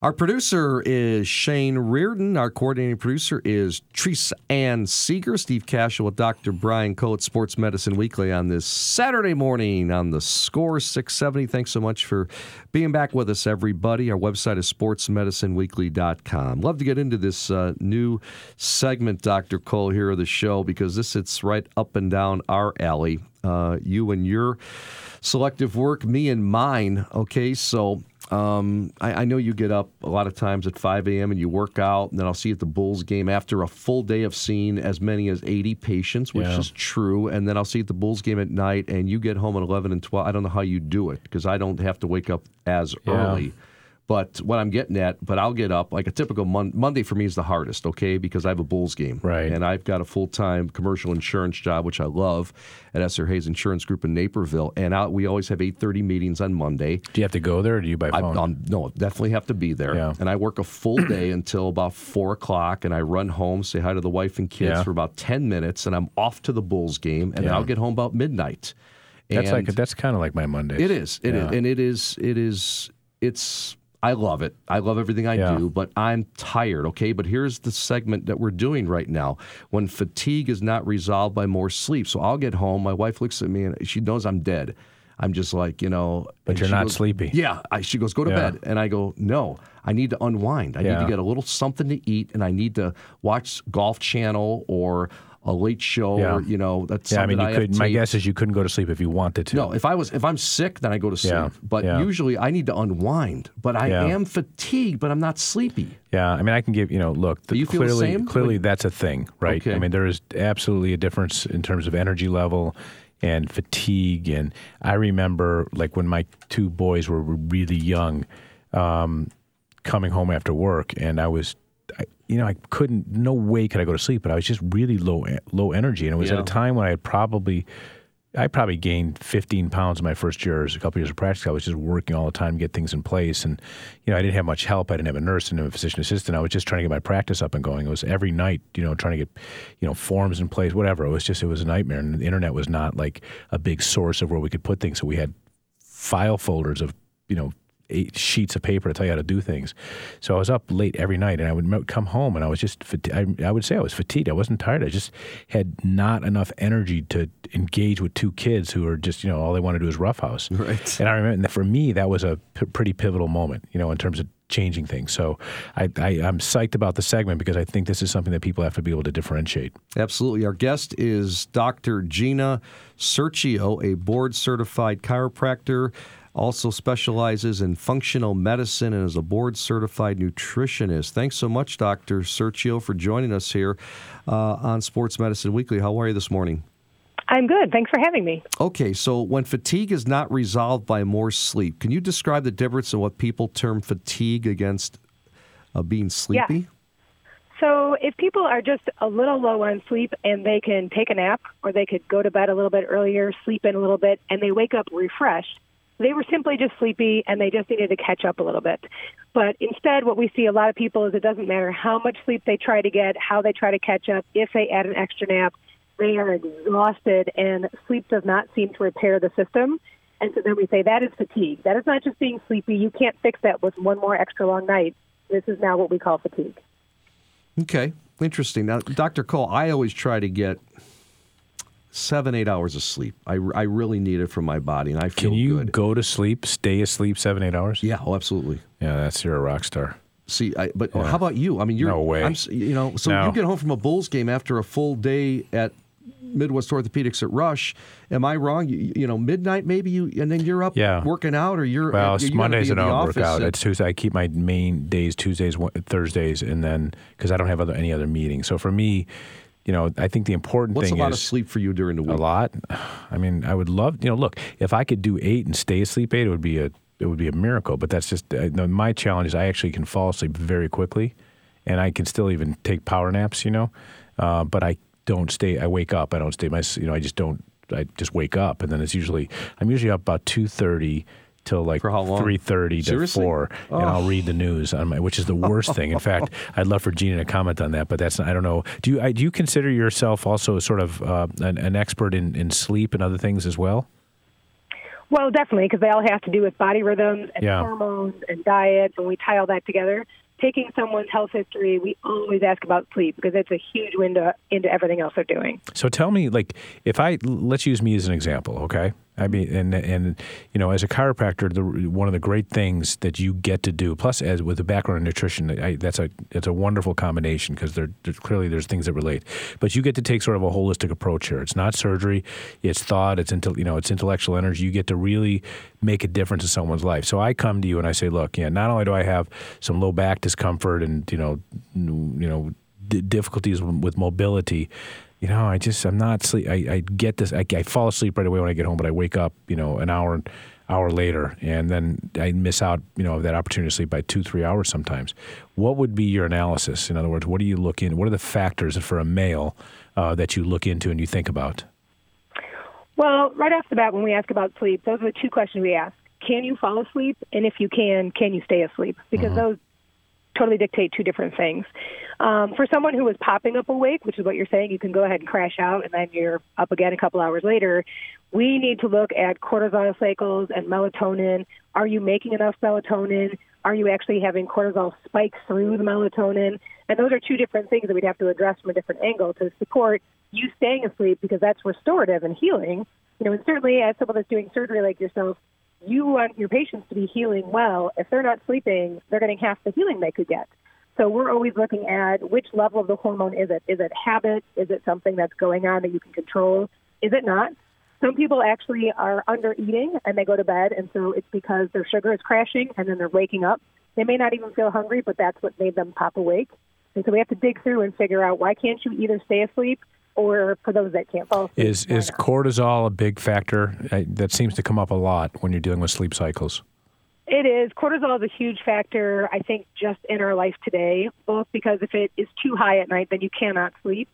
Our producer is Shane Reardon. Our coordinating producer is Teresa Ann Seeger. Steve Kashul with Dr. Brian Cole at Sports Medicine Weekly on this Saturday morning on the Score 670. Thanks so much for being back with us, everybody. Our website is sportsmedicineweekly.com. Love to get into this uh, new segment, Dr. Cole, here of the show because this sits right up and down our alley. Uh, you and your selective work, me and mine. Okay, so um, I, I, know you get up a lot of times at 5 a.m. and you work out, and then I'll see you at the Bulls game after a full day of seeing as many as 80 patients, which yeah. is true. And then I'll see you at the Bulls game at night, and you get home at 11 and 12. I don't know how you do it because I don't have to wake up as yeah. early. But what I'm getting at, but I'll get up like a typical mon- Monday for me is the hardest, okay, because I have a Bulls game, right? And I've got a full time commercial insurance job, which I love at Esser Hayes Insurance Group in Naperville, and I, we always have 8:30 meetings on Monday. Do you have to go there, or do you by phone? I, no, definitely have to be there. Yeah. And I work a full day until about four o'clock, and I run home, say hi to the wife and kids yeah. for about 10 minutes, and I'm off to the Bulls game, and yeah. I'll get home about midnight. That's and like that's kind of like my Monday. It is. It is, and it is. It is. It's I love it. I love everything I yeah. do, but I'm tired, okay? But here's the segment that we're doing right now when fatigue is not resolved by more sleep. So I'll get home, my wife looks at me and she knows I'm dead. I'm just like, you know. But you're not goes, sleepy. Yeah. I, she goes, go to yeah. bed. And I go, no, I need to unwind. I yeah. need to get a little something to eat and I need to watch Golf Channel or a late show yeah. or you know that's yeah. I mean, you could. My guess is you couldn't go to sleep if you wanted to. No, if I was if I'm sick, then I go to sleep. Yeah. But yeah. usually I need to unwind. But I am fatigued, but I'm not sleepy. Yeah, I mean, I can give you know, look. The, you feel clearly, the same? Clearly, when, that's a thing, right? Okay. I mean, there is absolutely a difference in terms of energy level and fatigue. And I remember, like when my two boys were really young, um, coming home after work, and I was I, you know, I couldn't. No way could I go to sleep, but I was just really low, low energy, and it was yeah. at a time when I had probably, I probably gained 15 pounds in my first years, a couple years of practice. I was just working all the time to get things in place, and you know, I didn't have much help. I didn't have a nurse and a physician assistant. I was just trying to get my practice up and going. It was every night, you know, trying to get, you know, forms in place, whatever. It was just, it was a nightmare, and the internet was not like a big source of where we could put things. So we had file folders of, you know eight sheets of paper to tell you how to do things. So I was up late every night, and I would come home, and I was just I, I would say I was fatigued. I wasn't tired. I just had not enough energy to engage with two kids who are just you know all they want to do is roughhouse. Right. And I remember for me that was a p- pretty pivotal moment, you know, in terms of changing things. So I, I, am psyched about the segment because I think this is something that people have to be able to differentiate. Absolutely. Our guest is Dr. Gina Sirchio, a board certified chiropractor also specializes in functional medicine and is a board certified nutritionist. Thanks so much, Dr. Sirchio, for joining us here uh, on Sports Medicine Weekly. How are you this morning? I'm good. Thanks for having me. Okay, so when fatigue is not resolved by more sleep, can you describe the difference in what people term fatigue against uh, being sleepy? Yeah. So, if people are just a little low on sleep and they can take a nap or they could go to bed a little bit earlier, sleep in a little bit, and they wake up refreshed, they were simply just sleepy and they just needed to catch up a little bit. But instead, what we see a lot of people is it doesn't matter how much sleep they try to get, how they try to catch up, if they add an extra nap, they are exhausted and sleep does not seem to repair the system. And so then we say that is fatigue. That is not just being sleepy. You can't fix that with one more extra long night. This is now what we call fatigue. Okay, interesting. Now, Dr. Cole, I always try to get seven, eight hours of sleep. I, I really need it for my body, and I feel Can you good. go to sleep, stay asleep seven, eight hours? Yeah, oh, absolutely. Yeah, that's you're a rock star. See, I, but yeah. how about you? I mean, you're no way. I'm, you know, so no. you get home from a Bulls game after a full day at Midwest Orthopedics at Rush. Am I wrong? You, you, know, midnight maybe you, and then you're up yeah. working out, or you're well. you Mondays and I don't work out. It's Tuesday. I keep my main days Tuesdays, Thursdays, and then because I don't have other, any other meetings. So for me, you know, I think the important What's thing a lot is of sleep for you during the week. A lot. I mean, I would love. You know, look, if I could do eight and stay asleep eight, it would be a it would be a miracle. But that's just uh, my challenge. Is I actually can fall asleep very quickly, and I can still even take power naps. You know, uh, but I don't stay. I wake up. I don't stay. My you know, I just don't. I just wake up, and then it's usually I'm usually up about two thirty till like three thirty to four, oh. and I'll read the news on my, which is the worst thing. In fact, I'd love for Gina to comment on that, but that's I don't know. Do you I, do you consider yourself also sort of uh, an, an, expert in, in sleep and other things as well? Well, definitely, because they all have to do with body rhythms and Yeah. hormones and diet. and we tie all that together, taking someone's health history, we always ask about sleep because it's a huge window into everything else they're doing. So tell me, like, if I let's use me as an example, okay? I mean, and and you know, as a chiropractor, the one of the great things that you get to do, plus as with a background in nutrition, I, that's a it's a wonderful combination because there there's, clearly there's things that relate. But you get to take sort of a holistic approach here. It's not surgery, it's thought, it's intel, you know, it's intellectual energy. You get to really make a difference in someone's life. So I come to you and I say, look, yeah, not only do I have some low back discomfort and you know, you know, d- difficulties with mobility you know, I just I'm not sleep. I, I get this. I, I fall asleep right away when I get home, but I wake up, you know, an hour hour later, and then I miss out, you know, of that opportunity to sleep by two three hours sometimes. What would be your analysis? In other words, what do you look in? What are the factors for a male uh, that you look into and you think about? Well, right off the bat, when we ask about sleep, those are the two questions we ask. Can you fall asleep? And if you can, can you stay asleep? Because those totally dictate two different things. Um, for someone who is popping up awake, which is what you're saying, you can go ahead and crash out and then you're up again a couple hours later. We need to look at cortisol cycles and melatonin. Are you making enough melatonin? Are you actually having cortisol spikes through the melatonin? And those are two different things that we'd have to address from a different angle to support you staying asleep because that's restorative and healing. You know, and certainly as someone that's doing surgery like yourself, you want your patients to be healing well. If they're not sleeping, they're getting half the healing they could get. So we're always looking at which level of the hormone is it? Is it habit? Is it something that's going on that you can control? Is it not? Some people actually are under eating and they go to bed, and so it's because their sugar is crashing and then they're waking up. They may not even feel hungry, but that's what made them pop awake. And so we have to dig through and figure out why can't you either stay asleep or for those that can't fall asleep. Is is cortisol a big factor I, that seems to come up a lot when you're dealing with sleep cycles? It is. Cortisol is a huge factor, I think, just in our life today, both because if it is too high at night, then you cannot sleep.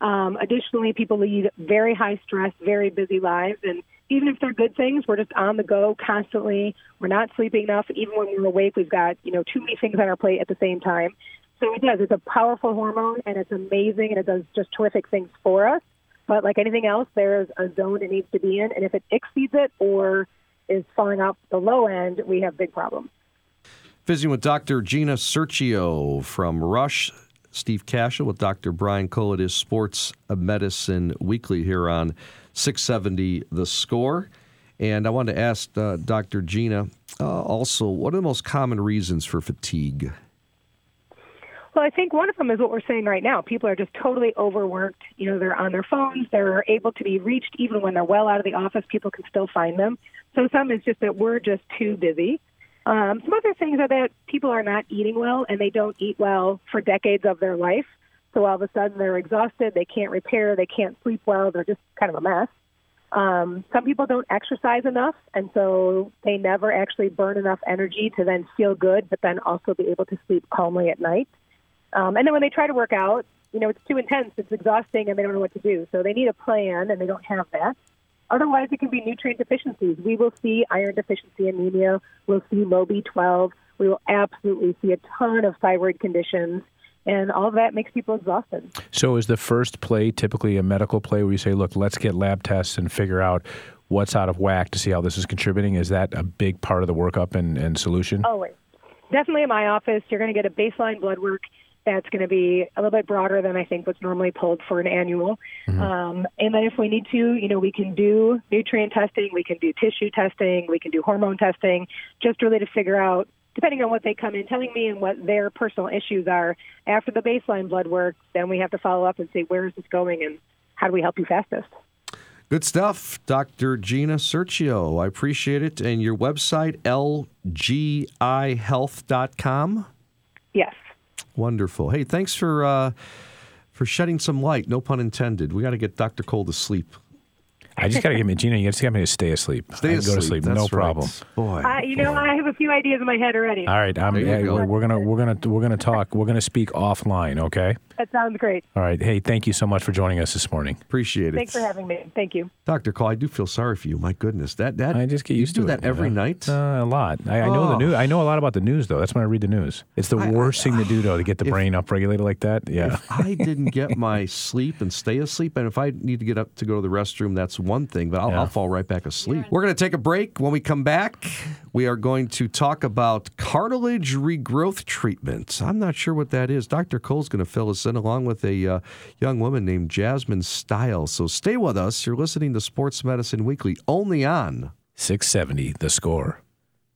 Um, additionally, people lead very high stress, very busy lives. And even if they're good things, we're just on the go constantly. We're not sleeping enough. Even when we're awake, we've got, you know, too many things on our plate at the same time. So it does. It's a powerful hormone and it's amazing and it does just terrific things for us. But like anything else, there's a zone it needs to be in. And if it exceeds it or is falling off the low end, we have big problems. Visiting with Dr. Gina Sirchio from Rush. Steve Kashul with Dr. Brian Cole. It is Sports Medicine Weekly here on 670 The Score. And I wanted to ask uh, Dr. Gina uh, also, what are the most common reasons for fatigue? Well, I think one of them is what we're saying right now. People are just totally overworked. You know, they're on their phones. They're able to be reached even when they're well out of the office. People can still find them. So some is just that we're just too busy. Um, some other things are that people are not eating well and they don't eat well for decades of their life. So all of a sudden they're exhausted. They can't repair. They can't sleep well. They're just kind of a mess. Um, some people don't exercise enough, and so they never actually burn enough energy to then feel good, but then also be able to sleep calmly at night. Um, and then when they try to work out, you know, it's too intense, it's exhausting, and they don't know what to do. So they need a plan, and they don't have that. Otherwise, it can be nutrient deficiencies. We will see iron deficiency anemia. We'll see low B12. We will absolutely see a ton of thyroid conditions. And all of that makes people exhausted. So is the first play typically a medical play where you say, look, let's get lab tests and figure out what's out of whack to see how this is contributing? Is that a big part of the workup and, and solution? Always. Definitely in my office, you're going to get a baseline blood work that's going to be a little bit broader than I think what's normally pulled for an annual. Um, and then if we need to, you know, we can do nutrient testing, we can do tissue testing, we can do hormone testing, just really to figure out, depending on what they come in telling me and what their personal issues are. After the baseline blood work, then we have to follow up and say, where is this going and how do we help you fastest? Good stuff, Dr. Gina Sirchio. I appreciate it. And your website, lgihealth.com. Yes. Wonderful. Hey, thanks for uh, for shedding some light. No pun intended. We got to get Dr. Cole to sleep. I just got to get me, Gina, you just got me to stay asleep. Stay I can go to sleep, That's no right. problem. Boy, Uh, you know, I have a few ideas in my head already. All right, I'm, yeah, go. we're, we're gonna we're gonna we're gonna talk. We're gonna speak offline, okay? That sounds great. All right. Hey, thank you so much for joining us this morning. appreciate it. Thanks for having me. Thank you. Dr. Cole. I do feel sorry for you. My goodness, that that I just get you used do to that it. every you know? night. Uh, a lot. I, I know the Oh. news. I know a lot about the news, though. That's when I read the news. It's the worst thing to do, though, to get the brain upregulated like that. Yeah. If I didn't get my sleep and stay asleep, and if I need to get up to go to the restroom, that's one thing, but I'll, Yeah. I'll fall right back asleep. We're going to take a break. When we come back, we are going to talk about cartilage regrowth treatment. I'm not sure what that is. Dr. Cole's going to fill us in along with a uh, young woman named Jasmine Stiles. So stay with us. You're listening to Sports Medicine Weekly only on 670, the score.